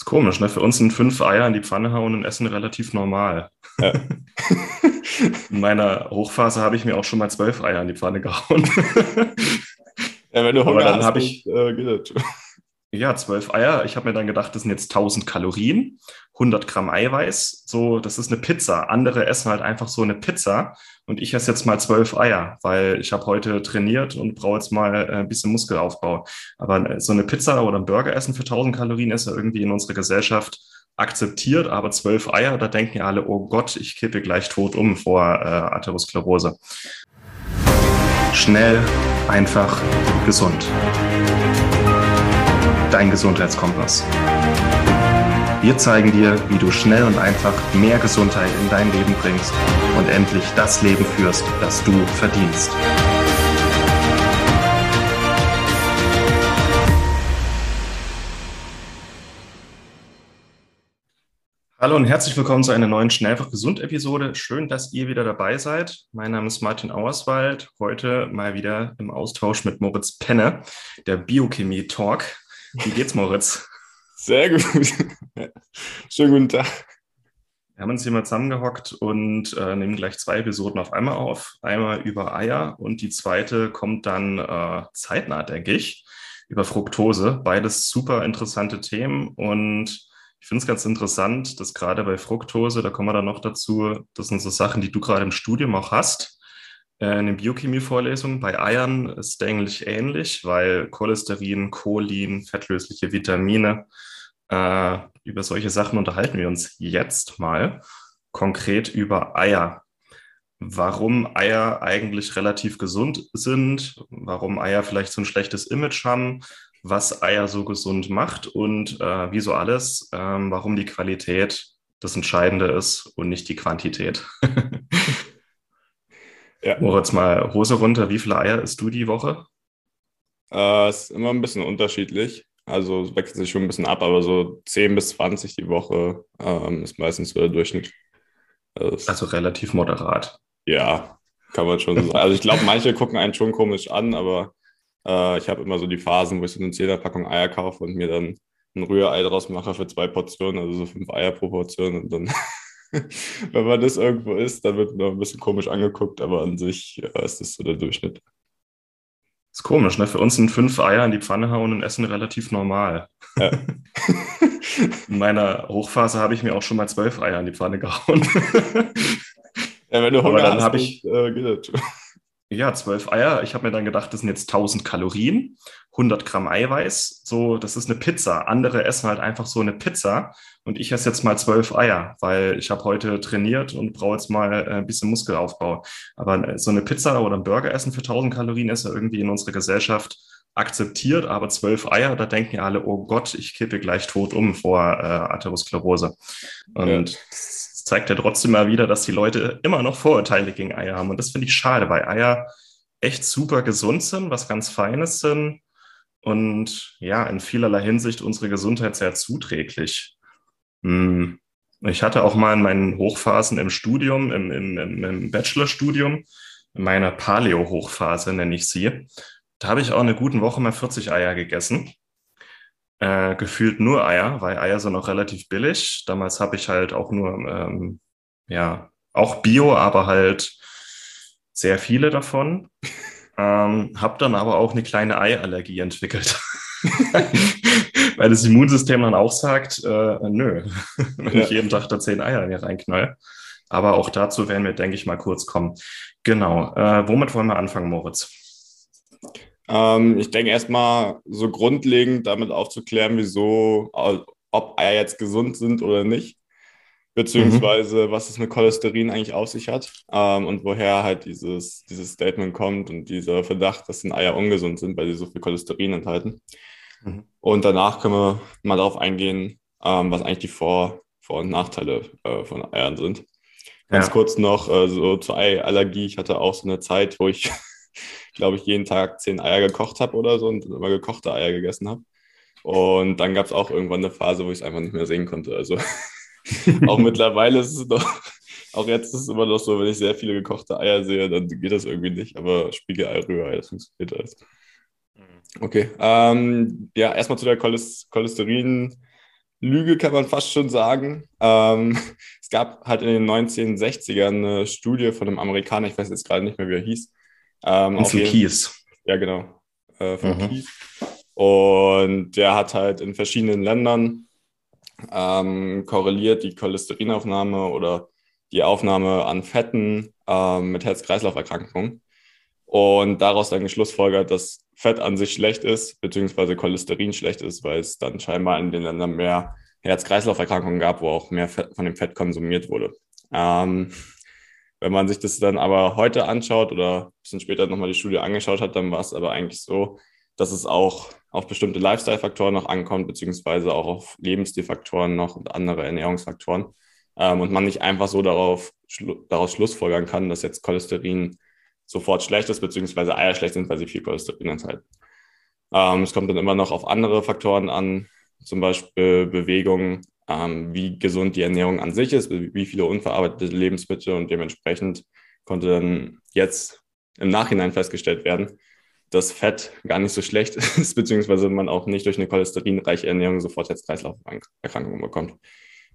Ist komisch, ne? Für uns sind fünf Eier in die Pfanne hauen und essen relativ normal. Ja. in meiner Hochphase habe ich mir auch schon mal zwölf Eier in die Pfanne gehauen. ja, wenn du Hunger dann hast, ich, äh, geht das. Ja, zwölf Eier. Ich habe mir dann gedacht, das sind jetzt 1000 Kalorien, 100 Gramm Eiweiß. So, das ist eine Pizza. Andere essen halt einfach so eine Pizza. Und ich esse jetzt mal zwölf Eier, weil ich habe heute trainiert und brauche jetzt mal äh, ein bisschen Muskelaufbau. Aber so eine Pizza oder ein Burger essen für 1000 Kalorien ist ja irgendwie in unserer Gesellschaft akzeptiert. Aber zwölf Eier, da denken ja alle, oh Gott, ich kippe gleich tot um vor äh, Atherosklerose. Schnell, einfach, gesund dein Gesundheitskompass. Wir zeigen dir, wie du schnell und einfach mehr Gesundheit in dein Leben bringst und endlich das Leben führst, das du verdienst. Hallo und herzlich willkommen zu einer neuen Schnellfach gesund Episode. Schön, dass ihr wieder dabei seid. Mein Name ist Martin Auerswald. Heute mal wieder im Austausch mit Moritz Penne, der Biochemie Talk. Wie geht's, Moritz? Sehr gut. Schönen guten Tag. Wir haben uns hier mal zusammengehockt und äh, nehmen gleich zwei Episoden auf einmal auf. Einmal über Eier und die zweite kommt dann äh, zeitnah, denke ich, über Fructose. Beides super interessante Themen und ich finde es ganz interessant, dass gerade bei Fructose, da kommen wir dann noch dazu, das sind so Sachen, die du gerade im Studium auch hast äh, in den Biochemie-Vorlesungen. Bei Eiern ist eigentlich ähnlich, weil Cholesterin, Cholin, fettlösliche Vitamine, äh, über solche Sachen unterhalten wir uns jetzt mal konkret über Eier. Warum Eier eigentlich relativ gesund sind, warum Eier vielleicht so ein schlechtes Image haben, was Eier so gesund macht und äh, wie so alles, ähm, warum die Qualität das Entscheidende ist und nicht die Quantität. Ja. Moritz, mal Hose runter. Wie viele Eier isst du die Woche? Äh, ist immer ein bisschen unterschiedlich. Also es wechselt sich schon ein bisschen ab, aber so 10 bis 20 die Woche ähm, ist meistens so der Durchschnitt. Also, also relativ moderat. Ja, kann man schon sagen. Also ich glaube, manche gucken einen schon komisch an, aber äh, ich habe immer so die Phasen, wo ich so eine 10er Packung Eier kaufe und mir dann ein Rührei draus mache für zwei Portionen, also so fünf Eier pro Portion und dann wenn man das irgendwo isst, dann wird man ein bisschen komisch angeguckt, aber an sich ja, ist das so der Durchschnitt. Ist komisch, ne? Für uns sind fünf Eier in die Pfanne hauen und essen relativ normal. Ja. in meiner Hochphase habe ich mir auch schon mal zwölf Eier in die Pfanne gehauen. ja, wenn du Hunger aber dann habe ich, äh, geht das. Ja, zwölf Eier. Ich habe mir dann gedacht, das sind jetzt 1000 Kalorien, 100 Gramm Eiweiß. So, das ist eine Pizza. Andere essen halt einfach so eine Pizza. Und ich esse jetzt mal zwölf Eier, weil ich habe heute trainiert und brauche jetzt mal äh, ein bisschen Muskelaufbau. Aber äh, so eine Pizza oder ein Burger essen für 1000 Kalorien ist ja irgendwie in unserer Gesellschaft akzeptiert, aber zwölf Eier, da denken ja alle, oh Gott, ich kippe gleich tot um vor äh, Atherosklerose. Und ja zeigt ja trotzdem mal wieder, dass die Leute immer noch Vorurteile gegen Eier haben. Und das finde ich schade, weil Eier echt super gesund sind, was ganz Feines sind und ja, in vielerlei Hinsicht unsere Gesundheit sehr zuträglich. Hm. Ich hatte auch mal in meinen Hochphasen im Studium, im, im, im Bachelorstudium, in meiner Paleo-Hochphase nenne ich sie, da habe ich auch eine gute Woche mal 40 Eier gegessen äh, gefühlt nur Eier, weil Eier sind auch relativ billig. Damals habe ich halt auch nur, ähm, ja, auch Bio, aber halt sehr viele davon. Ähm, habe dann aber auch eine kleine Eiallergie entwickelt. weil das Immunsystem dann auch sagt, äh, nö, wenn ja. ich jeden Tag da zehn Eier in mir reinknall. Aber auch dazu werden wir, denke ich, mal kurz kommen. Genau. Äh, womit wollen wir anfangen, Moritz? Ähm, ich denke erstmal so grundlegend damit aufzuklären, wieso, ob Eier jetzt gesund sind oder nicht, beziehungsweise mhm. was es mit Cholesterin eigentlich auf sich hat ähm, und woher halt dieses, dieses Statement kommt und dieser Verdacht, dass die Eier ungesund sind, weil sie so viel Cholesterin enthalten. Mhm. Und danach können wir mal darauf eingehen, ähm, was eigentlich die Vor-, Vor und Nachteile äh, von Eiern sind. Ganz ja. kurz noch äh, so zur Eiallergie. Ich hatte auch so eine Zeit, wo ich glaube ich, jeden Tag zehn Eier gekocht habe oder so und immer gekochte Eier gegessen habe. Und dann gab es auch irgendwann eine Phase, wo ich es einfach nicht mehr sehen konnte. Also auch mittlerweile ist es doch, auch jetzt ist es immer noch so, wenn ich sehr viele gekochte Eier sehe, dann geht das irgendwie nicht. Aber Spiegelei, Rührei, das funktioniert alles. Mhm. Okay, ähm, ja, erstmal zu der Cholesterin. Lüge, kann man fast schon sagen. Ähm, es gab halt in den 1960ern eine Studie von einem Amerikaner, ich weiß jetzt gerade nicht mehr, wie er hieß. Ähm, auf jeden, Kies. Ja, genau. Äh, von mhm. Kies. Und der hat halt in verschiedenen Ländern ähm, korreliert die Cholesterinaufnahme oder die Aufnahme an Fetten ähm, mit Herz-Kreislauf-Erkrankungen und daraus dann geschlussfolgert, dass Fett an sich schlecht ist, beziehungsweise Cholesterin schlecht ist, weil es dann scheinbar in den Ländern mehr Herz-Kreislauf-Erkrankungen gab, wo auch mehr Fett, von dem Fett konsumiert wurde. Ähm, wenn man sich das dann aber heute anschaut oder ein bisschen später nochmal die Studie angeschaut hat, dann war es aber eigentlich so, dass es auch auf bestimmte Lifestyle-Faktoren noch ankommt, beziehungsweise auch auf Lebensstilfaktoren noch und andere Ernährungsfaktoren. Ähm, und man nicht einfach so darauf, schlu daraus schlussfolgern kann, dass jetzt Cholesterin sofort schlecht ist, beziehungsweise Eier schlecht sind, weil sie viel Cholesterin enthalten. Ähm, es kommt dann immer noch auf andere Faktoren an, zum Beispiel Bewegung, ähm, wie gesund die Ernährung an sich ist, wie viele unverarbeitete Lebensmittel und dementsprechend konnte dann jetzt im Nachhinein festgestellt werden, dass Fett gar nicht so schlecht ist, beziehungsweise man auch nicht durch eine cholesterinreiche Ernährung sofort jetzt Kreislauferkrankungen bekommt.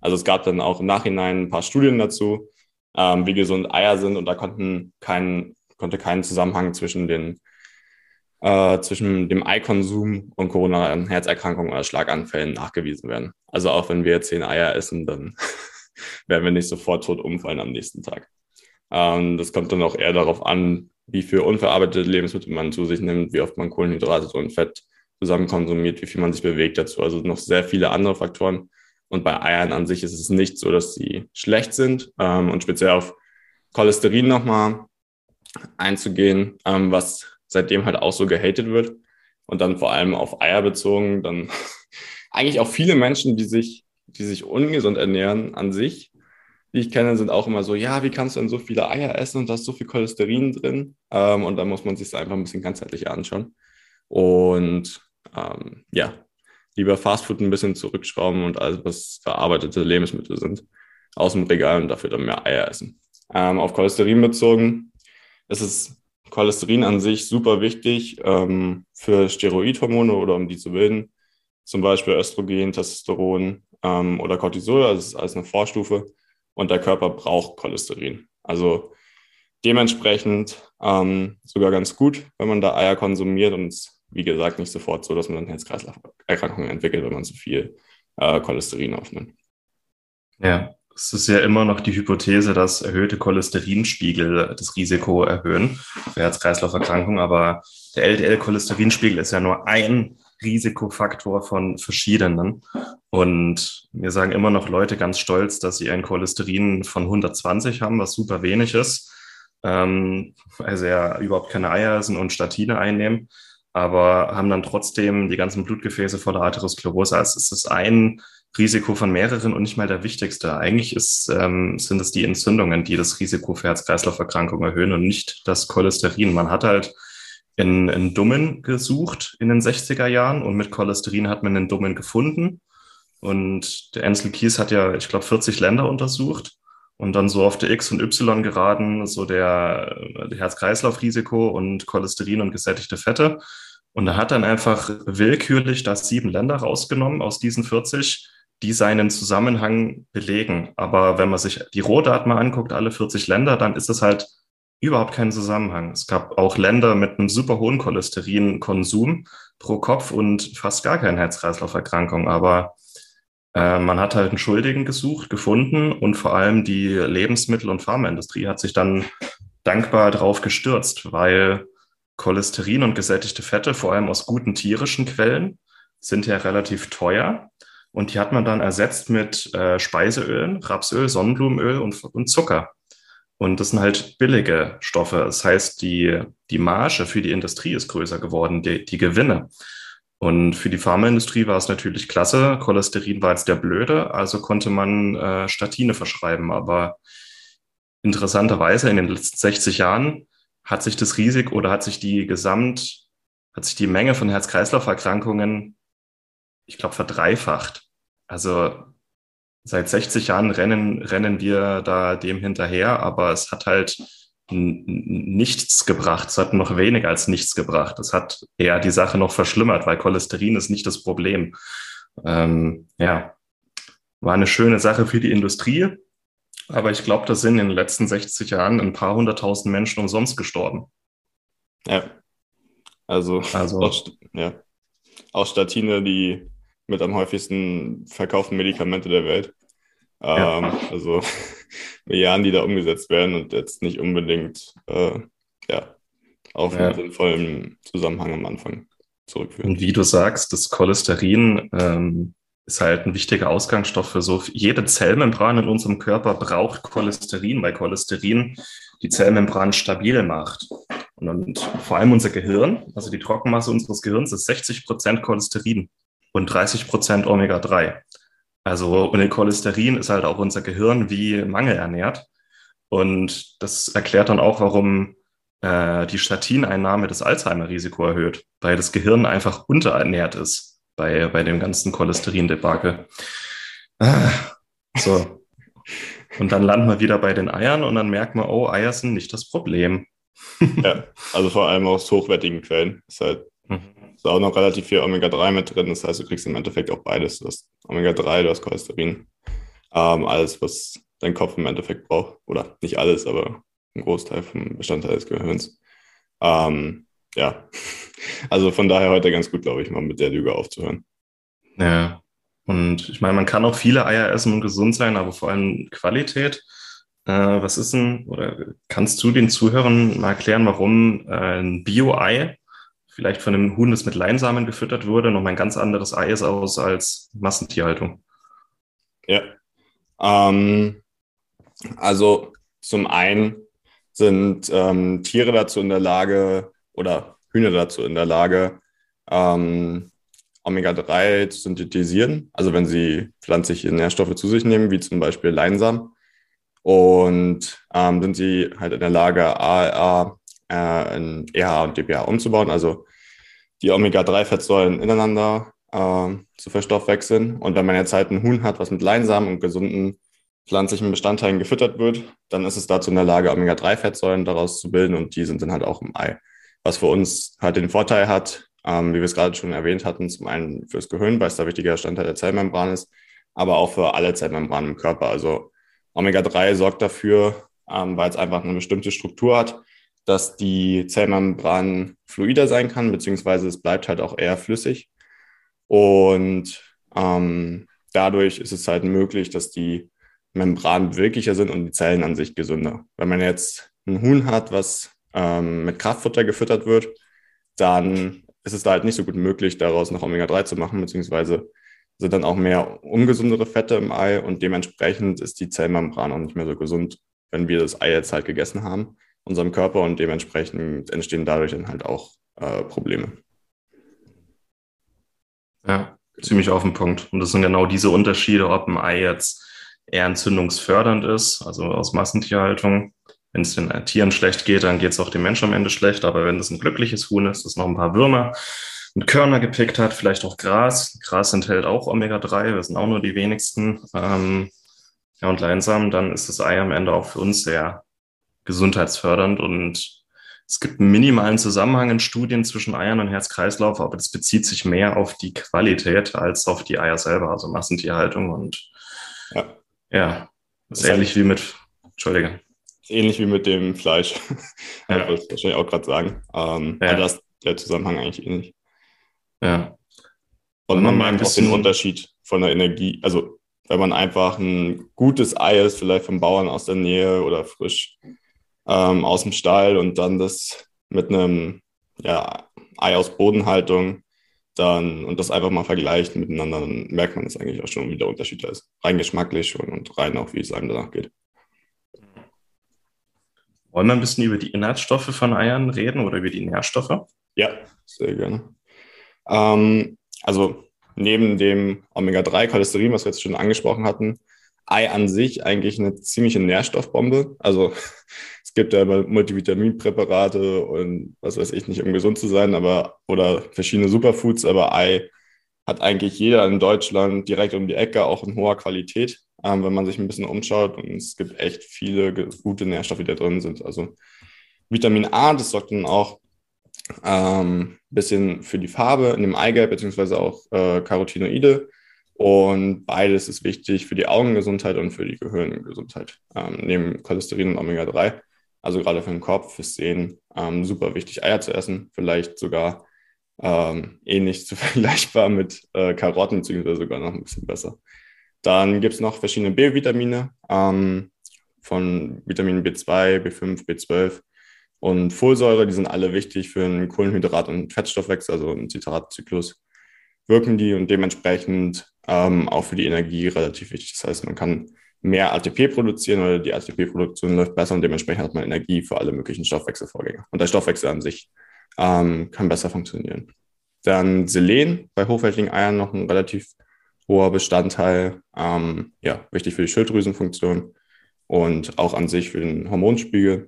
Also es gab dann auch im Nachhinein ein paar Studien dazu, ähm, wie gesund Eier sind und da konnten kein, konnte kein Zusammenhang zwischen den äh, zwischen dem Eikonsum und koronaren Herzerkrankungen oder Schlaganfällen nachgewiesen werden. Also auch wenn wir zehn Eier essen, dann werden wir nicht sofort tot umfallen am nächsten Tag. Ähm, das kommt dann auch eher darauf an, wie viel unverarbeitete Lebensmittel man zu sich nimmt, wie oft man Kohlenhydrate und Fett zusammen konsumiert, wie viel man sich bewegt dazu. Also noch sehr viele andere Faktoren. Und bei Eiern an sich ist es nicht so, dass sie schlecht sind. Ähm, und speziell auf Cholesterin nochmal einzugehen, ähm, was seitdem halt auch so gehatet wird. Und dann vor allem auf Eier bezogen, dann eigentlich auch viele Menschen, die sich, die sich ungesund ernähren an sich, die ich kenne, sind auch immer so, ja, wie kannst du denn so viele Eier essen und da ist so viel Cholesterin drin? Ähm, und dann muss man sich das einfach ein bisschen ganzheitlich anschauen. Und ähm, ja, lieber Fastfood ein bisschen zurückschrauben und alles, was verarbeitete Lebensmittel sind, aus dem Regal und dafür dann mehr Eier essen. Ähm, auf Cholesterin bezogen ist es Cholesterin an sich super wichtig ähm, für Steroidhormone oder um die zu bilden. Zum Beispiel Östrogen, Testosteron ähm, oder Cortisol, also das ist alles eine Vorstufe und der Körper braucht Cholesterin. Also dementsprechend ähm, sogar ganz gut, wenn man da Eier konsumiert und es, wie gesagt, nicht sofort so, dass man dann Herz-Kreislauf-Erkrankungen entwickelt, wenn man zu viel äh, Cholesterin aufnimmt. Ja, es ist ja immer noch die Hypothese, dass erhöhte Cholesterinspiegel das Risiko erhöhen für Herz-Kreislauf-Erkrankungen, aber der LDL-Cholesterinspiegel ist ja nur ein Risikofaktor von verschiedenen. Und mir sagen immer noch Leute ganz stolz, dass sie ein Cholesterin von 120 haben, was super wenig ist. Ähm, also ja überhaupt keine Eier essen und Statine einnehmen, aber haben dann trotzdem die ganzen Blutgefäße voller Atherosklerose. Also es ist ein Risiko von mehreren und nicht mal der wichtigste. Eigentlich ist, ähm, sind es die Entzündungen, die das Risiko für Herz-Kreislauf-Erkrankungen erhöhen und nicht das Cholesterin. Man hat halt in, in Dummen gesucht in den 60er Jahren und mit Cholesterin hat man einen Dummen gefunden. Und der Ansel Kies hat ja, ich glaube, 40 Länder untersucht und dann so auf der X- und Y-Geraden so der, der Herz-Kreislauf-Risiko und Cholesterin und gesättigte Fette. Und er hat dann einfach willkürlich da sieben Länder rausgenommen aus diesen 40, die seinen Zusammenhang belegen. Aber wenn man sich die Rohdaten mal anguckt, alle 40 Länder, dann ist es halt überhaupt keinen Zusammenhang. Es gab auch Länder mit einem super hohen Cholesterinkonsum pro Kopf und fast gar keine Herz-Kreislauf-Erkrankung. Aber äh, man hat halt einen Schuldigen gesucht, gefunden und vor allem die Lebensmittel- und Pharmaindustrie hat sich dann dankbar drauf gestürzt, weil Cholesterin und gesättigte Fette, vor allem aus guten tierischen Quellen, sind ja relativ teuer. Und die hat man dann ersetzt mit äh, Speiseölen, Rapsöl, Sonnenblumenöl und, und Zucker. Und das sind halt billige Stoffe. Das heißt, die, die Marge für die Industrie ist größer geworden, die, die Gewinne. Und für die Pharmaindustrie war es natürlich klasse. Cholesterin war jetzt der Blöde, also konnte man äh, Statine verschreiben. Aber interessanterweise in den letzten 60 Jahren hat sich das Risiko oder hat sich die Gesamt, hat sich die Menge von Herz-Kreislauf-Erkrankungen, ich glaube, verdreifacht. Also seit 60 Jahren rennen, rennen wir da dem hinterher, aber es hat halt nichts gebracht. Es hat noch weniger als nichts gebracht. Es hat eher die Sache noch verschlimmert, weil Cholesterin ist nicht das Problem. Ähm, ja, war eine schöne Sache für die Industrie. Aber ich glaube, da sind in den letzten 60 Jahren ein paar hunderttausend Menschen umsonst gestorben. Ja. Also, also auch, ja. auch Statine, die mit am häufigsten verkauften Medikamente der Welt. Ja. Ähm, also Milliarden, die da umgesetzt werden und jetzt nicht unbedingt äh, ja, auf ja. einen sinnvollen Zusammenhang am Anfang zurückführen. Und wie du sagst, das Cholesterin ähm, ist halt ein wichtiger Ausgangsstoff für so jede Zellmembran in unserem Körper braucht Cholesterin, weil Cholesterin die Zellmembran stabil macht. Und, und vor allem unser Gehirn, also die Trockenmasse unseres Gehirns ist 60 Prozent Cholesterin und 30 Prozent Omega-3. Also ohne Cholesterin ist halt auch unser Gehirn wie mangelernährt. Und das erklärt dann auch, warum äh, die Statineinnahme das Alzheimer-Risiko erhöht, weil das Gehirn einfach unterernährt ist bei, bei dem ganzen Cholesterin-Debakel. Ah, so. Und dann landen wir wieder bei den Eiern und dann merkt man, oh, Eier sind nicht das Problem. ja, also vor allem aus hochwertigen Quellen. Ist halt mhm. Ist auch noch relativ viel Omega-3 mit drin. Das heißt, du kriegst im Endeffekt auch beides. Du hast Omega-3, du hast Cholesterin. Ähm, alles, was dein Kopf im Endeffekt braucht. Oder nicht alles, aber ein Großteil vom Bestandteil des Gehirns. Ähm, ja, also von daher heute ganz gut, glaube ich, mal mit der Lüge aufzuhören. Ja, und ich meine, man kann auch viele Eier essen und gesund sein, aber vor allem Qualität. Äh, was ist denn, oder kannst du den Zuhörern mal erklären, warum äh, ein Bio-Ei vielleicht von einem Huhn, das mit Leinsamen gefüttert wurde, noch ein ganz anderes Ei ist aus als Massentierhaltung? Ja, ähm, also zum einen sind ähm, Tiere dazu in der Lage oder Hühner dazu in der Lage, ähm, Omega-3 zu synthetisieren, also wenn sie pflanzliche Nährstoffe zu sich nehmen, wie zum Beispiel Leinsamen. Und ähm, sind sie halt in der Lage, ALA äh, in EH und DPA umzubauen, also die Omega-3-Fettsäuren ineinander äh, zu verstoffwechseln. Und wenn man jetzt halt ein Huhn hat, was mit Leinsamen und gesunden pflanzlichen Bestandteilen gefüttert wird, dann ist es dazu in der Lage, Omega-3-Fettsäuren daraus zu bilden und die sind dann halt auch im Ei. Was für uns halt den Vorteil hat, ähm, wie wir es gerade schon erwähnt hatten, zum einen fürs Gehirn, weil es da wichtiger Bestandteil der Zellmembran ist, aber auch für alle Zellmembranen im Körper. Also Omega-3 sorgt dafür, ähm, weil es einfach eine bestimmte Struktur hat, dass die Zellmembran fluider sein kann, beziehungsweise es bleibt halt auch eher flüssig. Und ähm, dadurch ist es halt möglich, dass die Membranen beweglicher sind und die Zellen an sich gesünder. Wenn man jetzt ein Huhn hat, was ähm, mit Kraftfutter gefüttert wird, dann ist es da halt nicht so gut möglich, daraus noch Omega-3 zu machen, beziehungsweise sind dann auch mehr ungesundere Fette im Ei und dementsprechend ist die Zellmembran auch nicht mehr so gesund, wenn wir das Ei jetzt halt gegessen haben, unserem Körper und dementsprechend entstehen dadurch dann halt auch äh, Probleme. Ja, ziemlich auf den Punkt. Und das sind genau diese Unterschiede, ob ein Ei jetzt eher entzündungsfördernd ist, also aus Massentierhaltung. Wenn es den Tieren schlecht geht, dann geht es auch dem Menschen am Ende schlecht. Aber wenn das ein glückliches Huhn ist, das noch ein paar Würmer und Körner gepickt hat, vielleicht auch Gras. Gras enthält auch Omega-3, das sind auch nur die wenigsten. Ähm, ja, und Leinsamen, dann ist das Ei am Ende auch für uns sehr gesundheitsfördernd und es gibt einen minimalen Zusammenhang in Studien zwischen Eiern und Herz-Kreislauf, aber das bezieht sich mehr auf die Qualität als auf die Eier selber, also Massentierhaltung und ja. Ja, das ist ähnlich wie mit, Entschuldige. Ähnlich wie mit dem Fleisch. Ja. ich wollte wahrscheinlich auch gerade sagen. Ähm, ja. das der Zusammenhang eigentlich ähnlich. Ja. Und man merkt auch den Unterschied von der Energie. Also, wenn man einfach ein gutes Ei ist, vielleicht vom Bauern aus der Nähe oder frisch ähm, aus dem Stall und dann das mit einem ja, Ei aus Bodenhaltung dann und das einfach mal vergleicht miteinander, dann merkt man das eigentlich auch schon, wie der Unterschied da ist. Rein geschmacklich und, und rein auch, wie es einem danach geht. Wollen wir ein bisschen über die Inhaltsstoffe von Eiern reden oder über die Nährstoffe? Ja, sehr gerne. Ähm, also neben dem Omega-3-Cholesterin, was wir jetzt schon angesprochen hatten, Ei an sich eigentlich eine ziemliche Nährstoffbombe. Also es gibt ja immer Multivitaminpräparate und was weiß ich nicht, um gesund zu sein, aber oder verschiedene Superfoods, aber Ei hat eigentlich jeder in Deutschland direkt um die Ecke, auch in hoher Qualität, ähm, wenn man sich ein bisschen umschaut. Und es gibt echt viele gute Nährstoffe, die da drin sind. Also Vitamin A, das sorgt dann auch ein ähm, bisschen für die Farbe in dem Eigelb, beziehungsweise auch äh, Carotinoide Und beides ist wichtig für die Augengesundheit und für die Gehirngesundheit, ähm, neben Cholesterin und Omega-3. Also gerade für den Kopf, fürs Sehen, ähm, super wichtig, Eier zu essen. Vielleicht sogar ähm, ähnlich zu vergleichbar mit äh, Karotten, beziehungsweise sogar noch ein bisschen besser. Dann gibt es noch verschiedene B-Vitamine, ähm, von Vitamin B2, B5, B12 und Folsäure. Die sind alle wichtig für einen Kohlenhydrat- und Fettstoffwechsel, also einen Zitratzyklus wirken die und dementsprechend ähm, auch für die Energie relativ wichtig. Das heißt, man kann mehr ATP produzieren oder die ATP-Produktion läuft besser und dementsprechend hat man Energie für alle möglichen Stoffwechselvorgänge. Und der Stoffwechsel an sich ähm, kann besser funktionieren. Dann Selen bei hochwertigen Eiern noch ein relativ hoher Bestandteil, ähm, ja, wichtig für die Schilddrüsenfunktion und auch an sich für den Hormonspiegel.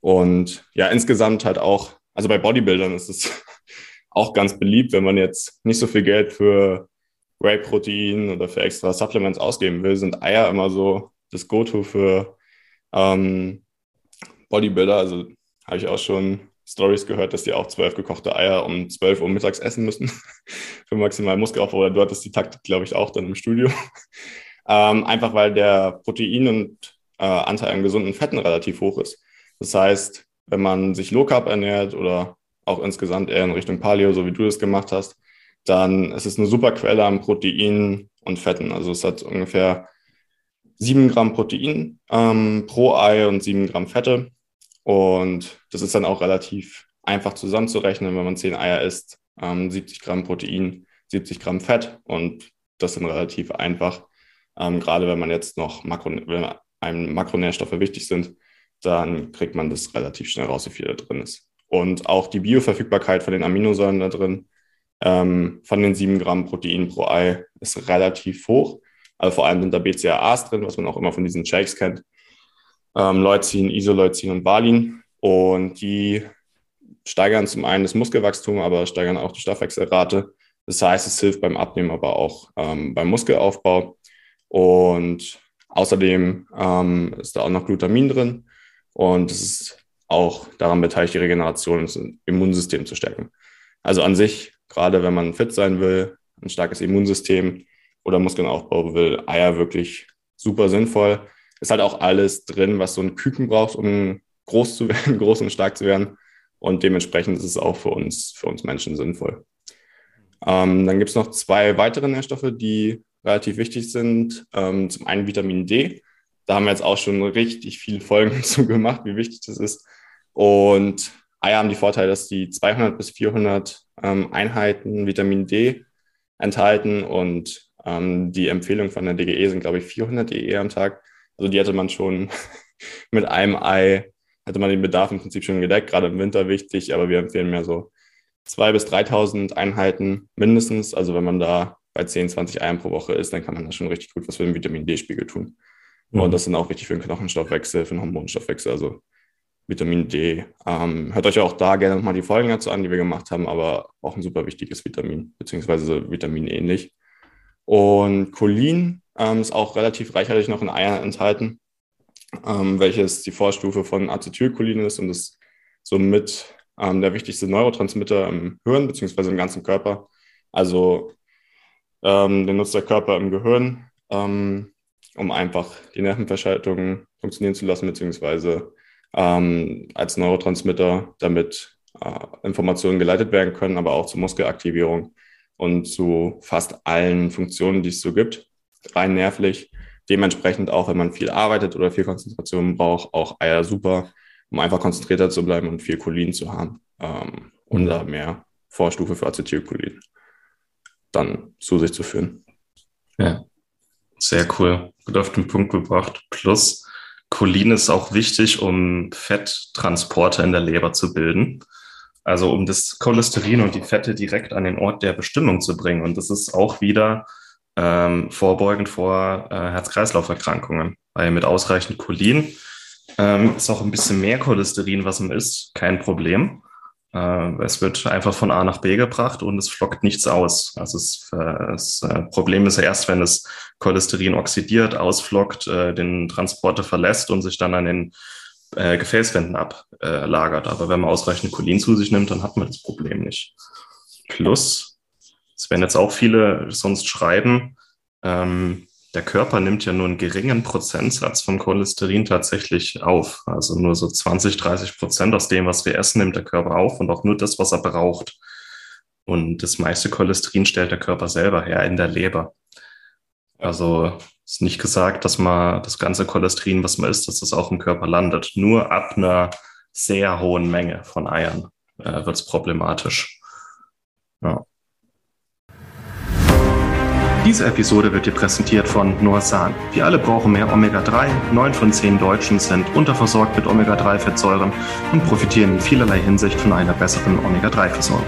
Und ja, insgesamt halt auch, also bei Bodybuildern ist es auch ganz beliebt, wenn man jetzt nicht so viel Geld für Whey-Protein oder für extra Supplements ausgeben will, sind Eier immer so das Go-To für ähm, Bodybuilder. Also habe ich auch schon Stories gehört, dass die auch zwölf gekochte Eier um zwölf Uhr mittags essen müssen für maximal Muskelaufbau. Oder du hattest die Taktik, glaube ich, auch dann im Studio. ähm, einfach weil der Protein- und äh, Anteil an gesunden Fetten relativ hoch ist. Das heißt, wenn man sich Low Carb ernährt oder auch insgesamt eher in Richtung Paleo, so wie du das gemacht hast, dann ist es eine super Quelle an Proteinen und Fetten. Also es hat ungefähr 7 Gramm Protein ähm, pro Ei und 7 Gramm Fette. Und das ist dann auch relativ einfach zusammenzurechnen, wenn man 10 Eier isst, ähm, 70 Gramm Protein, 70 Gramm Fett. Und das sind relativ einfach. Ähm, gerade wenn man jetzt noch Makro, wenn einem Makronährstoffe wichtig sind, dann kriegt man das relativ schnell raus, wie viel da drin ist. Und auch die Bioverfügbarkeit von den Aminosäuren da drin, ähm, von den 7 Gramm Protein pro Ei, ist relativ hoch. Also vor allem sind da BCAAs drin, was man auch immer von diesen Shakes kennt. Ähm, Leucin, Isoleucin und Valin. Und die steigern zum einen das Muskelwachstum, aber steigern auch die Stoffwechselrate. Das heißt, es hilft beim Abnehmen, aber auch ähm, beim Muskelaufbau. Und außerdem ähm, ist da auch noch Glutamin drin. Und es ist auch daran beteiligt, die Regeneration und das Immunsystem zu stärken. Also an sich, gerade wenn man fit sein will, ein starkes Immunsystem oder Muskeln aufbauen will, Eier wirklich super sinnvoll. Ist halt auch alles drin, was so ein Küken braucht, um groß zu werden, groß und stark zu werden. Und dementsprechend ist es auch für uns, für uns Menschen sinnvoll. Ähm, dann gibt es noch zwei weitere Nährstoffe, die relativ wichtig sind. Ähm, zum einen Vitamin D. Da haben wir jetzt auch schon richtig viele Folgen zu gemacht, wie wichtig das ist. Und Eier haben die Vorteile, dass die 200 bis 400 ähm, Einheiten Vitamin D enthalten und ähm, die Empfehlung von der DGE sind, glaube ich, 400 EE am Tag. Also die hätte man schon mit einem Ei, hätte man den Bedarf im Prinzip schon gedeckt, gerade im Winter wichtig, aber wir empfehlen mehr so 2.000 bis 3.000 Einheiten mindestens. Also wenn man da bei 10, 20 Eiern pro Woche ist, dann kann man da schon richtig gut was für den Vitamin D-Spiegel tun. Mhm. Und das sind auch wichtig für den Knochenstoffwechsel, für den Hormonstoffwechsel. Also Vitamin D. Ähm, hört euch auch da gerne nochmal die Folgen dazu an, die wir gemacht haben, aber auch ein super wichtiges Vitamin, beziehungsweise Vitamin ähnlich. Und Cholin ähm, ist auch relativ reichhaltig noch in Eiern enthalten, ähm, welches die Vorstufe von Acetylcholin ist und ist somit ähm, der wichtigste Neurotransmitter im Hirn, beziehungsweise im ganzen Körper. Also ähm, den nutzt der Körper im Gehirn, ähm, um einfach die Nervenverschaltung funktionieren zu lassen, beziehungsweise ähm, als Neurotransmitter, damit äh, Informationen geleitet werden können, aber auch zur Muskelaktivierung und zu fast allen Funktionen, die es so gibt, rein nervlich. Dementsprechend auch, wenn man viel arbeitet oder viel Konzentration braucht, auch Eier super, um einfach konzentrierter zu bleiben und viel Cholin zu haben ähm, und da mehr Vorstufe für Acetylcholin dann zu sich zu führen. Ja, sehr cool. Gut auf den Punkt gebracht. Plus, Cholin ist auch wichtig, um Fetttransporter in der Leber zu bilden. Also um das Cholesterin und die Fette direkt an den Ort der Bestimmung zu bringen. Und das ist auch wieder ähm, vorbeugend vor äh, Herz-Kreislauf-Erkrankungen. Weil mit ausreichend Cholin ähm, ist auch ein bisschen mehr Cholesterin, was man isst, kein Problem. Äh, es wird einfach von A nach B gebracht und es flockt nichts aus. Also es, äh, das äh, Problem ist ja erst, wenn das Cholesterin oxidiert, ausflockt, den Transporter verlässt und sich dann an den Gefäßwänden ablagert. Aber wenn man ausreichend Cholin zu sich nimmt, dann hat man das Problem nicht. Plus, Es werden jetzt auch viele sonst schreiben, ähm, der Körper nimmt ja nur einen geringen Prozentsatz von Cholesterin tatsächlich auf. Also nur so 20, 30 Prozent aus dem, was wir essen, nimmt der Körper auf und auch nur das, was er braucht. Und das meiste Cholesterin stellt der Körper selber her in der Leber. Also ist nicht gesagt, dass man das ganze Cholesterin, was man isst, dass das auch im Körper landet. Nur ab einer sehr hohen Menge von Eiern äh, wird es problematisch. Ja. Diese Episode wird dir präsentiert von Norsan. Wir alle brauchen mehr Omega-3. Neun von zehn Deutschen sind unterversorgt mit Omega-3-Fettsäuren und profitieren in vielerlei Hinsicht von einer besseren Omega-3-Versorgung.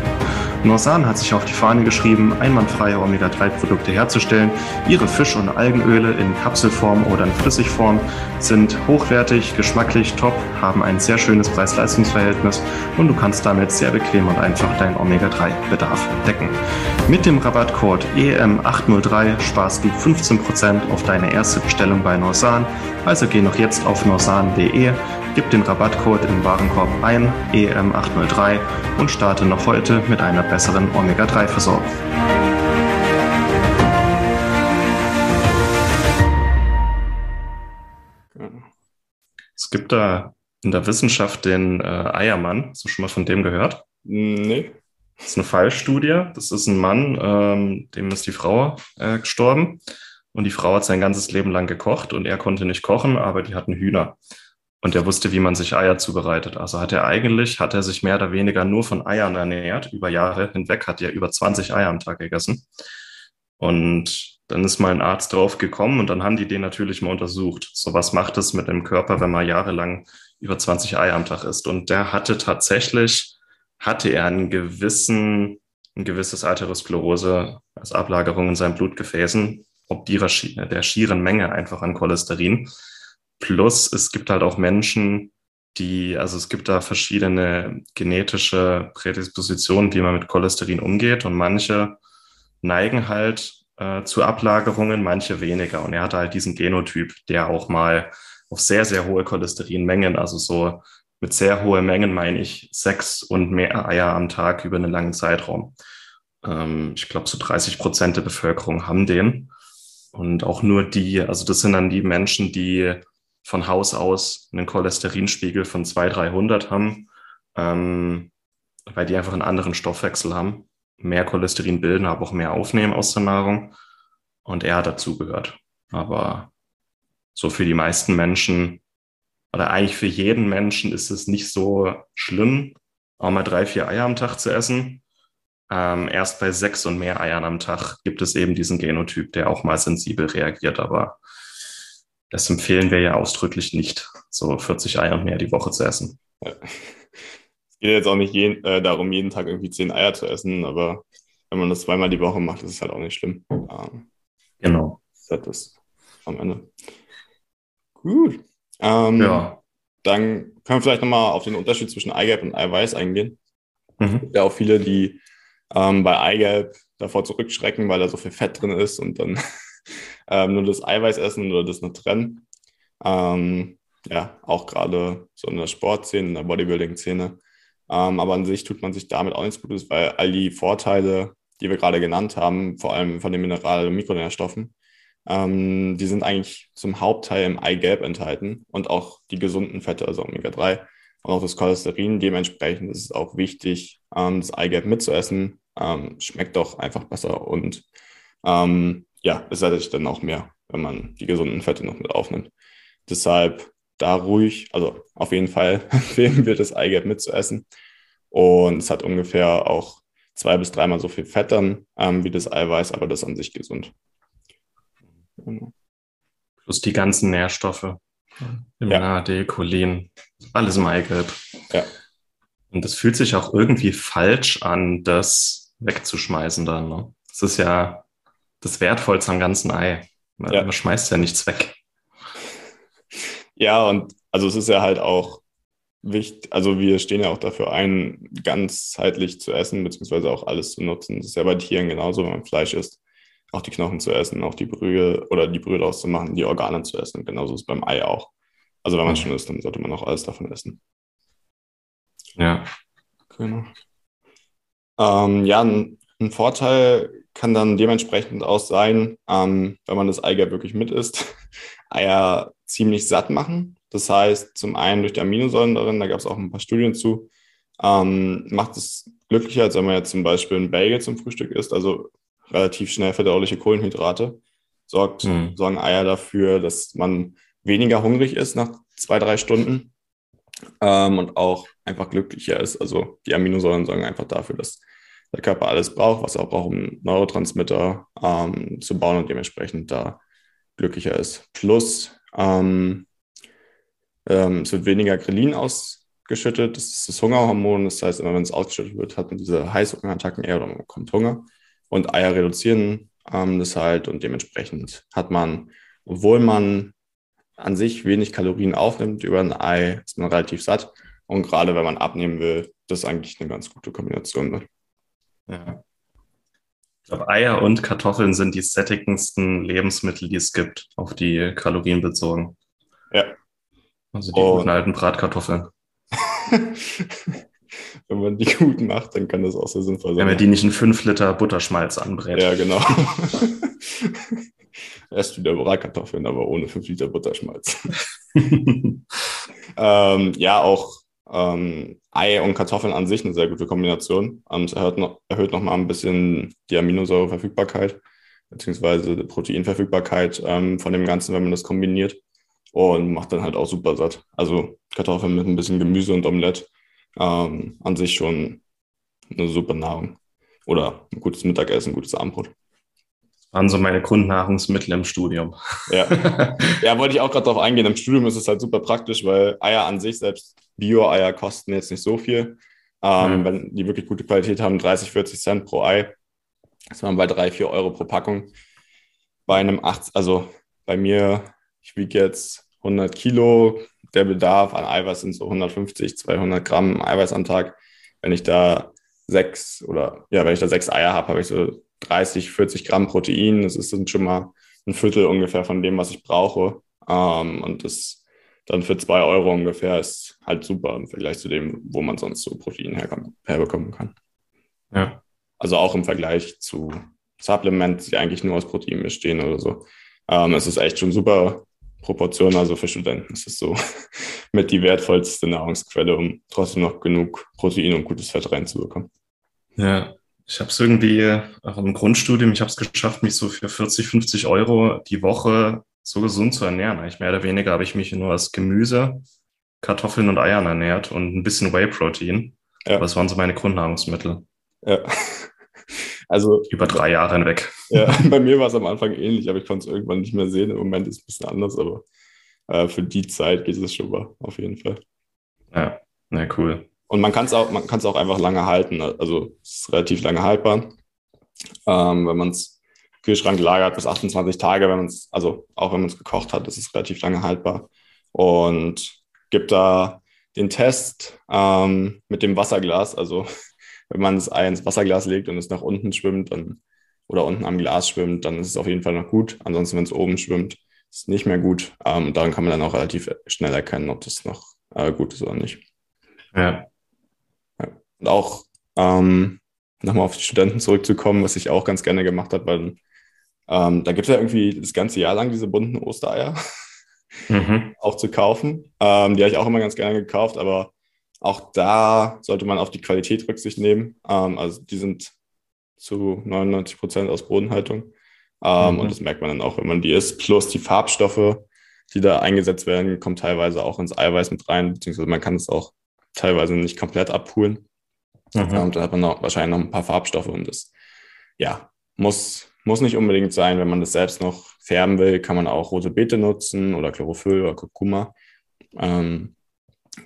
Norsan hat sich auf die Fahne geschrieben, einwandfreie Omega-3-Produkte herzustellen. Ihre Fisch- und Algenöle in Kapselform oder in Flüssigform sind hochwertig, geschmacklich top, haben ein sehr schönes Preis-Leistungs-Verhältnis und du kannst damit sehr bequem und einfach deinen Omega-3-Bedarf decken. Mit dem Rabattcode EM803 sparst du 15% auf deine erste Bestellung bei Norsan. Also geh noch jetzt auf norsan.de Gib den Rabattcode im Warenkorb ein, EM803, und starte noch heute mit einer besseren Omega-3-Versorgung. Es gibt da in der Wissenschaft den äh, Eiermann. Hast du schon mal von dem gehört? Nee. Das ist eine Fallstudie. Das ist ein Mann, ähm, dem ist die Frau äh, gestorben. Und die Frau hat sein ganzes Leben lang gekocht und er konnte nicht kochen, aber die hatten Hühner. Und er wusste, wie man sich Eier zubereitet. Also hat er eigentlich, hat er sich mehr oder weniger nur von Eiern ernährt. Über Jahre hinweg hat er über 20 Eier am Tag gegessen. Und dann ist mal ein Arzt drauf gekommen und dann haben die den natürlich mal untersucht. So was macht es mit dem Körper, wenn man jahrelang über 20 Eier am Tag isst. Und der hatte tatsächlich, hatte er einen gewissen, ein gewisses Arteriosklerose als Ablagerung in seinen Blutgefäßen, ob die, der schieren Menge einfach an Cholesterin. Plus es gibt halt auch Menschen, die, also es gibt da verschiedene genetische Prädispositionen, wie man mit Cholesterin umgeht und manche neigen halt äh, zu Ablagerungen, manche weniger. Und er hatte halt diesen Genotyp, der auch mal auf sehr, sehr hohe Cholesterinmengen, also so mit sehr hohen Mengen meine ich sechs und mehr Eier am Tag über einen langen Zeitraum. Ähm, ich glaube, so 30 Prozent der Bevölkerung haben den. Und auch nur die, also das sind dann die Menschen, die von Haus aus einen Cholesterinspiegel von 200, 300 haben, ähm, weil die einfach einen anderen Stoffwechsel haben, mehr Cholesterin bilden, aber auch mehr aufnehmen aus der Nahrung. Und er hat dazugehört. Aber so für die meisten Menschen oder eigentlich für jeden Menschen ist es nicht so schlimm, auch mal drei, vier Eier am Tag zu essen. Ähm, erst bei sechs und mehr Eiern am Tag gibt es eben diesen Genotyp, der auch mal sensibel reagiert. Aber das empfehlen wir ja ausdrücklich nicht, so 40 Eier und mehr die Woche zu essen. Ja. Es geht jetzt auch nicht jeden, äh, darum, jeden Tag irgendwie zehn Eier zu essen, aber wenn man das zweimal die Woche macht, ist es halt auch nicht schlimm. Ähm, genau. Das ist am Ende. Gut. Ähm, ja. Dann können wir vielleicht nochmal auf den Unterschied zwischen Eigelb und Eiweiß eingehen. Mhm. Ja, auch viele, die ähm, bei Eigelb davor zurückschrecken, weil da so viel Fett drin ist und dann ähm, nur das Eiweiß essen oder das nur trennen. Ähm, ja, auch gerade so in der Sportszene, in der Bodybuilding-Szene. Ähm, aber an sich tut man sich damit auch nichts Gutes, weil all die Vorteile, die wir gerade genannt haben, vor allem von den Mineral- und Mikronährstoffen, ähm, die sind eigentlich zum Hauptteil im Eigelb enthalten und auch die gesunden Fette, also Omega-3 und auch das Cholesterin. Dementsprechend ist es auch wichtig, ähm, das Eigelb mitzuessen. Ähm, schmeckt doch einfach besser und ähm, ja, es sättigt dann auch mehr, wenn man die gesunden Fette noch mit aufnimmt. Deshalb da ruhig, also auf jeden Fall empfehlen wir das Eigelb mitzuessen. Und es hat ungefähr auch zwei bis dreimal so viel Fett dann ähm, wie das Eiweiß, aber das ist an sich gesund. Genau. Plus die ganzen Nährstoffe. Ja. D, Cholin, alles im Eigelb. Ja. Und es fühlt sich auch irgendwie falsch an, das wegzuschmeißen dann. Ne? Das ist ja das Wertvollste am ganzen Ei. Man, ja. man schmeißt ja nichts weg. Ja, und also es ist ja halt auch wichtig, also wir stehen ja auch dafür ein, ganzheitlich zu essen, beziehungsweise auch alles zu nutzen. Das ist ja bei Tieren genauso, wenn man Fleisch isst, auch die Knochen zu essen, auch die Brühe oder die Brühe auszumachen, die Organe zu essen. Genauso ist es beim Ei auch. Also wenn man schon isst, dann sollte man auch alles davon essen. Ja. Genau. Ähm, ja, ein, ein Vorteil kann dann dementsprechend auch sein, ähm, wenn man das Eigelb wirklich mit isst, Eier ziemlich satt machen. Das heißt, zum einen durch die Aminosäuren darin, da gab es auch ein paar Studien zu, ähm, macht es glücklicher, als wenn man jetzt zum Beispiel ein Bagel zum Frühstück isst, also relativ schnell verdauliche Kohlenhydrate. Sorgt, mhm. Sorgen Eier dafür, dass man weniger hungrig ist nach zwei, drei Stunden ähm, und auch einfach glücklicher ist. Also die Aminosäuren sorgen einfach dafür, dass der Körper alles braucht, was er auch braucht, um Neurotransmitter ähm, zu bauen und dementsprechend da glücklicher ist. Plus ähm, ähm, es wird weniger Grelin ausgeschüttet. Das ist das Hungerhormon. Das heißt, immer wenn es ausgeschüttet wird, hat man diese Heißhungerattacken eher oder man bekommt Hunger. Und Eier reduzieren ähm, das halt und dementsprechend hat man, obwohl man an sich wenig Kalorien aufnimmt über ein Ei, ist man relativ satt. Und gerade wenn man abnehmen will, das ist eigentlich eine ganz gute Kombination. Ne? Ja. Ich glaube, Eier und Kartoffeln sind die sättigendsten Lebensmittel, die es gibt, auf die Kalorien bezogen. Ja. Also die und guten alten Bratkartoffeln. Wenn man die gut macht, dann kann das auch sehr sinnvoll sein. Wenn man die nicht in 5 Liter Butterschmalz anbrät. Ja, genau. Erst wieder Bratkartoffeln, aber ohne 5 Liter Butterschmalz. ähm, ja, auch ähm, Ei und Kartoffeln an sich eine sehr gute Kombination. Ähm, es erhöht noch, erhöht noch mal ein bisschen die Aminosäureverfügbarkeit beziehungsweise die Proteinverfügbarkeit ähm, von dem Ganzen, wenn man das kombiniert und macht dann halt auch super satt. Also Kartoffeln mit ein bisschen Gemüse und Omelette ähm, an sich schon eine super Nahrung oder ein gutes Mittagessen, ein gutes Abendbrot waren so meine Grundnahrungsmittel im Studium. Ja, ja wollte ich auch gerade darauf eingehen. Im Studium ist es halt super praktisch, weil Eier an sich, selbst Bio-Eier, kosten jetzt nicht so viel. Ähm, mhm. Wenn die wirklich gute Qualität haben, 30, 40 Cent pro Ei. Das waren bei 3, 4 Euro pro Packung. Bei einem 8, also bei mir, ich wiege jetzt 100 Kilo. Der Bedarf an Eiweiß sind so 150, 200 Gramm Eiweiß am Tag. Wenn ich da sechs oder ja, wenn ich da sechs Eier habe, habe ich so 30, 40 Gramm Protein. Das ist dann schon mal ein Viertel ungefähr von dem, was ich brauche. Ähm, und das dann für zwei Euro ungefähr ist halt super im Vergleich zu dem, wo man sonst so Protein herbekommen kann. Ja. Also auch im Vergleich zu Supplements, die eigentlich nur aus Protein bestehen oder so. Ähm, es ist echt schon super Proportion. Also für Studenten ist es so mit die wertvollste Nahrungsquelle, um trotzdem noch genug Protein und gutes Fett reinzubekommen. Ja, ich habe es irgendwie auch im Grundstudium, ich habe es geschafft, mich so für 40, 50 Euro die Woche so gesund zu ernähren. Eigentlich mehr oder weniger habe ich mich nur aus Gemüse, Kartoffeln und Eiern ernährt und ein bisschen Whey-Protein. Ja. Das waren so meine Grundnahrungsmittel. Ja. Also über drei Jahre hinweg. Ja, bei mir war es am Anfang ähnlich, aber ich konnte es irgendwann nicht mehr sehen. Im Moment ist es ein bisschen anders, aber äh, für die Zeit geht es schon mal, auf jeden Fall. Ja, na cool. Und man kann es auch, man kann es auch einfach lange halten. Also es ist relativ lange haltbar. Ähm, wenn man es Kühlschrank lagert bis 28 Tage, wenn man es, also auch wenn man es gekocht hat, ist es relativ lange haltbar. Und gibt da den Test ähm, mit dem Wasserglas. Also wenn man Ei ins Wasserglas legt und es nach unten schwimmt dann, oder unten am Glas schwimmt, dann ist es auf jeden Fall noch gut. Ansonsten, wenn es oben schwimmt, ist es nicht mehr gut. Ähm, daran kann man dann auch relativ schnell erkennen, ob das noch äh, gut ist oder nicht. Ja. Und auch ähm, nochmal auf die Studenten zurückzukommen, was ich auch ganz gerne gemacht habe, weil ähm, da gibt es ja irgendwie das ganze Jahr lang diese bunten Ostereier mhm. auch zu kaufen. Ähm, die habe ich auch immer ganz gerne gekauft, aber auch da sollte man auf die Qualität Rücksicht nehmen. Ähm, also die sind zu 99 Prozent aus Bodenhaltung. Ähm, mhm. Und das merkt man dann auch, wenn man die isst. Plus die Farbstoffe, die da eingesetzt werden, kommen teilweise auch ins Eiweiß mit rein, beziehungsweise man kann es auch teilweise nicht komplett abpulen. Mhm. Und da hat man noch, wahrscheinlich noch ein paar Farbstoffe und das, ja, muss, muss nicht unbedingt sein. Wenn man das selbst noch färben will, kann man auch rote Beete nutzen oder Chlorophyll oder Kurkuma. Ähm,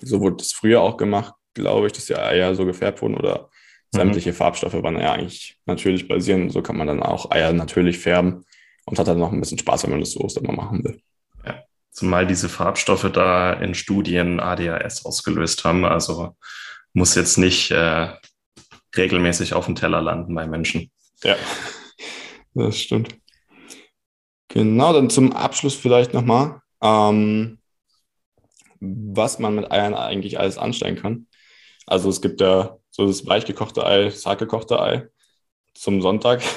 so wurde das früher auch gemacht, glaube ich, dass die Eier so gefärbt wurden oder mhm. sämtliche Farbstoffe waren ja eigentlich natürlich basieren. So kann man dann auch Eier natürlich färben und hat dann noch ein bisschen Spaß, wenn man das so mal machen will. Ja, zumal diese Farbstoffe da in Studien ADHS ausgelöst haben. Also muss jetzt nicht äh, regelmäßig auf dem Teller landen bei Menschen. Ja, das stimmt. Genau, dann zum Abschluss vielleicht nochmal, ähm, was man mit Eiern eigentlich alles anstellen kann. Also es gibt ja so das weichgekochte Ei, das hartgekochte Ei. zum Sonntag.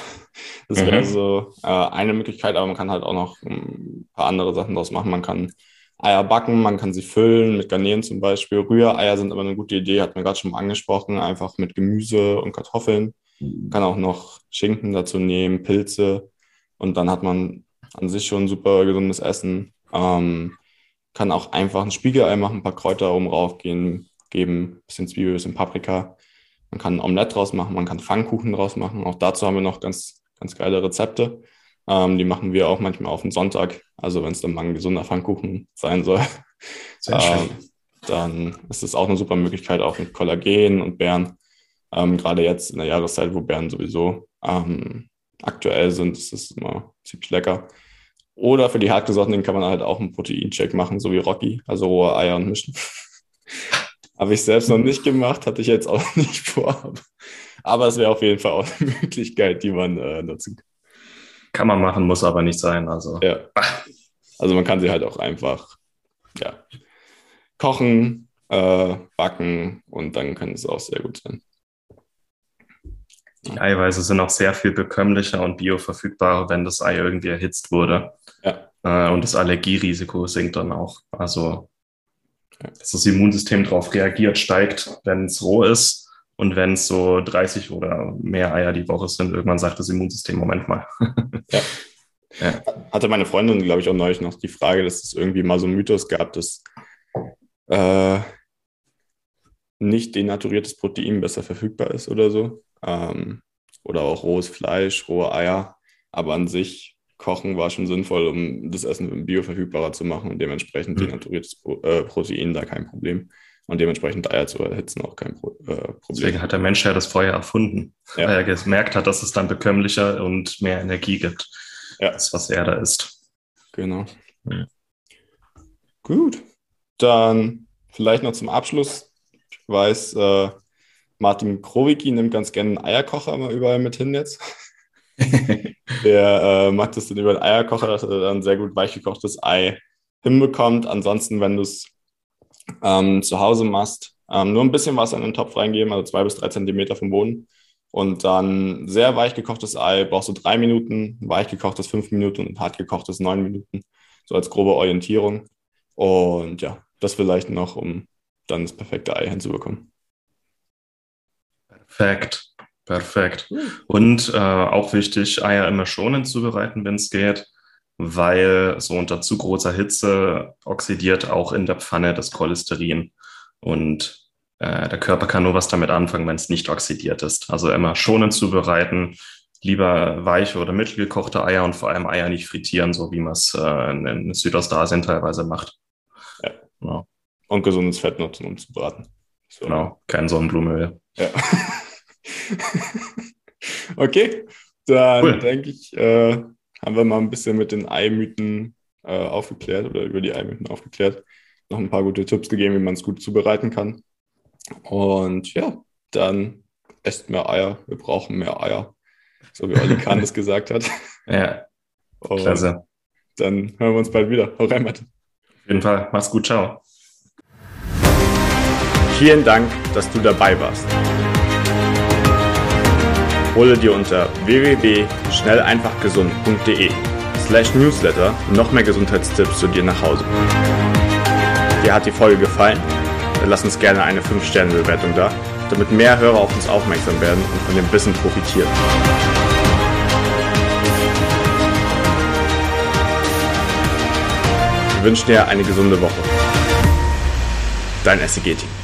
Das mhm. wäre so äh, eine Möglichkeit, aber man kann halt auch noch ein paar andere Sachen daraus machen. Man kann Eier backen, man kann sie füllen mit Garnelen zum Beispiel. Rühreier sind immer eine gute Idee, hat man gerade schon mal angesprochen, einfach mit Gemüse und Kartoffeln. Man kann auch noch Schinken dazu nehmen, Pilze und dann hat man an sich schon super gesundes Essen. Ähm, kann auch einfach ein Spiegelei machen, ein paar Kräuter oben rauf gehen, geben, ein bisschen Zwiebel, bisschen Paprika. Man kann ein Omelette draus machen, man kann Pfannkuchen draus machen. Auch dazu haben wir noch ganz, ganz geile Rezepte. Ähm, die machen wir auch manchmal auf den Sonntag. Also wenn es dann mal ein gesunder Pfannkuchen sein soll, ähm, dann ist es auch eine super Möglichkeit, auch mit Kollagen und Beeren. Ähm, gerade jetzt in der Jahreszeit, wo Beeren sowieso ähm, aktuell sind, ist es immer ziemlich lecker. Oder für die Hartgesottenen kann man halt auch einen Proteincheck machen, so wie Rocky, also rohe Eier und mischen. Habe ich selbst noch nicht gemacht, hatte ich jetzt auch nicht vor. Aber es wäre auf jeden Fall auch eine Möglichkeit, die man äh, nutzen kann. Kann man machen, muss aber nicht sein. Also. Ja. Also man kann sie halt auch einfach ja, kochen, äh, backen und dann kann es auch sehr gut sein. Die Eiweiße sind auch sehr viel bekömmlicher und bioverfügbarer, wenn das Ei irgendwie erhitzt wurde. Ja. Äh, und das Allergierisiko sinkt dann auch. Also, dass das Immunsystem darauf reagiert, steigt, wenn es roh ist. Und wenn es so 30 oder mehr Eier die Woche sind, irgendwann sagt das Immunsystem, Moment mal. ja. ja. Hatte meine Freundin, glaube ich, auch neulich noch die Frage, dass es irgendwie mal so einen Mythos gab, dass äh, nicht denaturiertes Protein besser verfügbar ist oder so. Ähm, oder auch rohes Fleisch, rohe Eier. Aber an sich Kochen war schon sinnvoll, um das Essen bioverfügbarer zu machen und dementsprechend mhm. denaturiertes äh, Protein da kein Problem. Und dementsprechend Eier zu erhitzen auch kein äh, Problem. Deswegen hat der Mensch ja das Feuer erfunden, ja. weil er gemerkt hat, dass es dann bekömmlicher und mehr Energie gibt. Ja. Das, was er da isst. Genau. Mhm. Gut. Dann vielleicht noch zum Abschluss. Ich weiß, äh, Martin Krowicki nimmt ganz gerne einen Eierkocher mal überall mit hin jetzt. der äh, macht das dann über den Eierkocher, dass er dann sehr gut weichgekochtes Ei hinbekommt. Ansonsten, wenn du es ähm, zu Hause machst, ähm, nur ein bisschen Wasser in den Topf reingeben, also zwei bis drei Zentimeter vom Boden. Und dann sehr weich gekochtes Ei brauchst du drei Minuten, weich gekochtes fünf Minuten und hart gekochtes neun Minuten. So als grobe Orientierung. Und ja, das vielleicht noch, um dann das perfekte Ei hinzubekommen. Perfekt. Perfekt. Und äh, auch wichtig, Eier immer schonend zubereiten, wenn es geht, weil so unter zu großer Hitze oxidiert auch in der Pfanne das Cholesterin. Und äh, der Körper kann nur was damit anfangen, wenn es nicht oxidiert ist. Also immer schonend zubereiten, lieber weiche oder mittelgekochte Eier und vor allem Eier nicht frittieren, so wie man es äh, in, in, Südostasien teilweise macht. Ja. Genau. Und gesundes Fett nutzen, um zu braten. So. Genau, kein Sonnenblumenöl. Ja. okay, dann cool. denke ich, äh, haben wir mal ein bisschen mit den Eimythen äh, aufgeklärt oder über die Eimythen aufgeklärt. Noch ein paar gute Tipps gegeben, wie man es gut zubereiten kann. Und ja, dann esst mehr Eier. Wir brauchen mehr Eier. So wie Olli Kahn es gesagt hat. Ja, Und klasse. Dann hören wir uns bald wieder. Hau rein, Matt. Auf jeden Fall. Mach's gut. Ciao. Vielen Dank, dass du dabei warst. Hole dir unter www.schnelleinfachgesund.de slash newsletter noch mehr Gesundheitstipps zu dir nach Hause. Dir hat die Folge gefallen? Dann lass uns gerne eine 5-Sterne-Bewertung da, damit mehr Hörer auf uns aufmerksam werden und von dem Wissen profitieren. Wir wünschen dir eine gesunde Woche. Dein SEG-Team.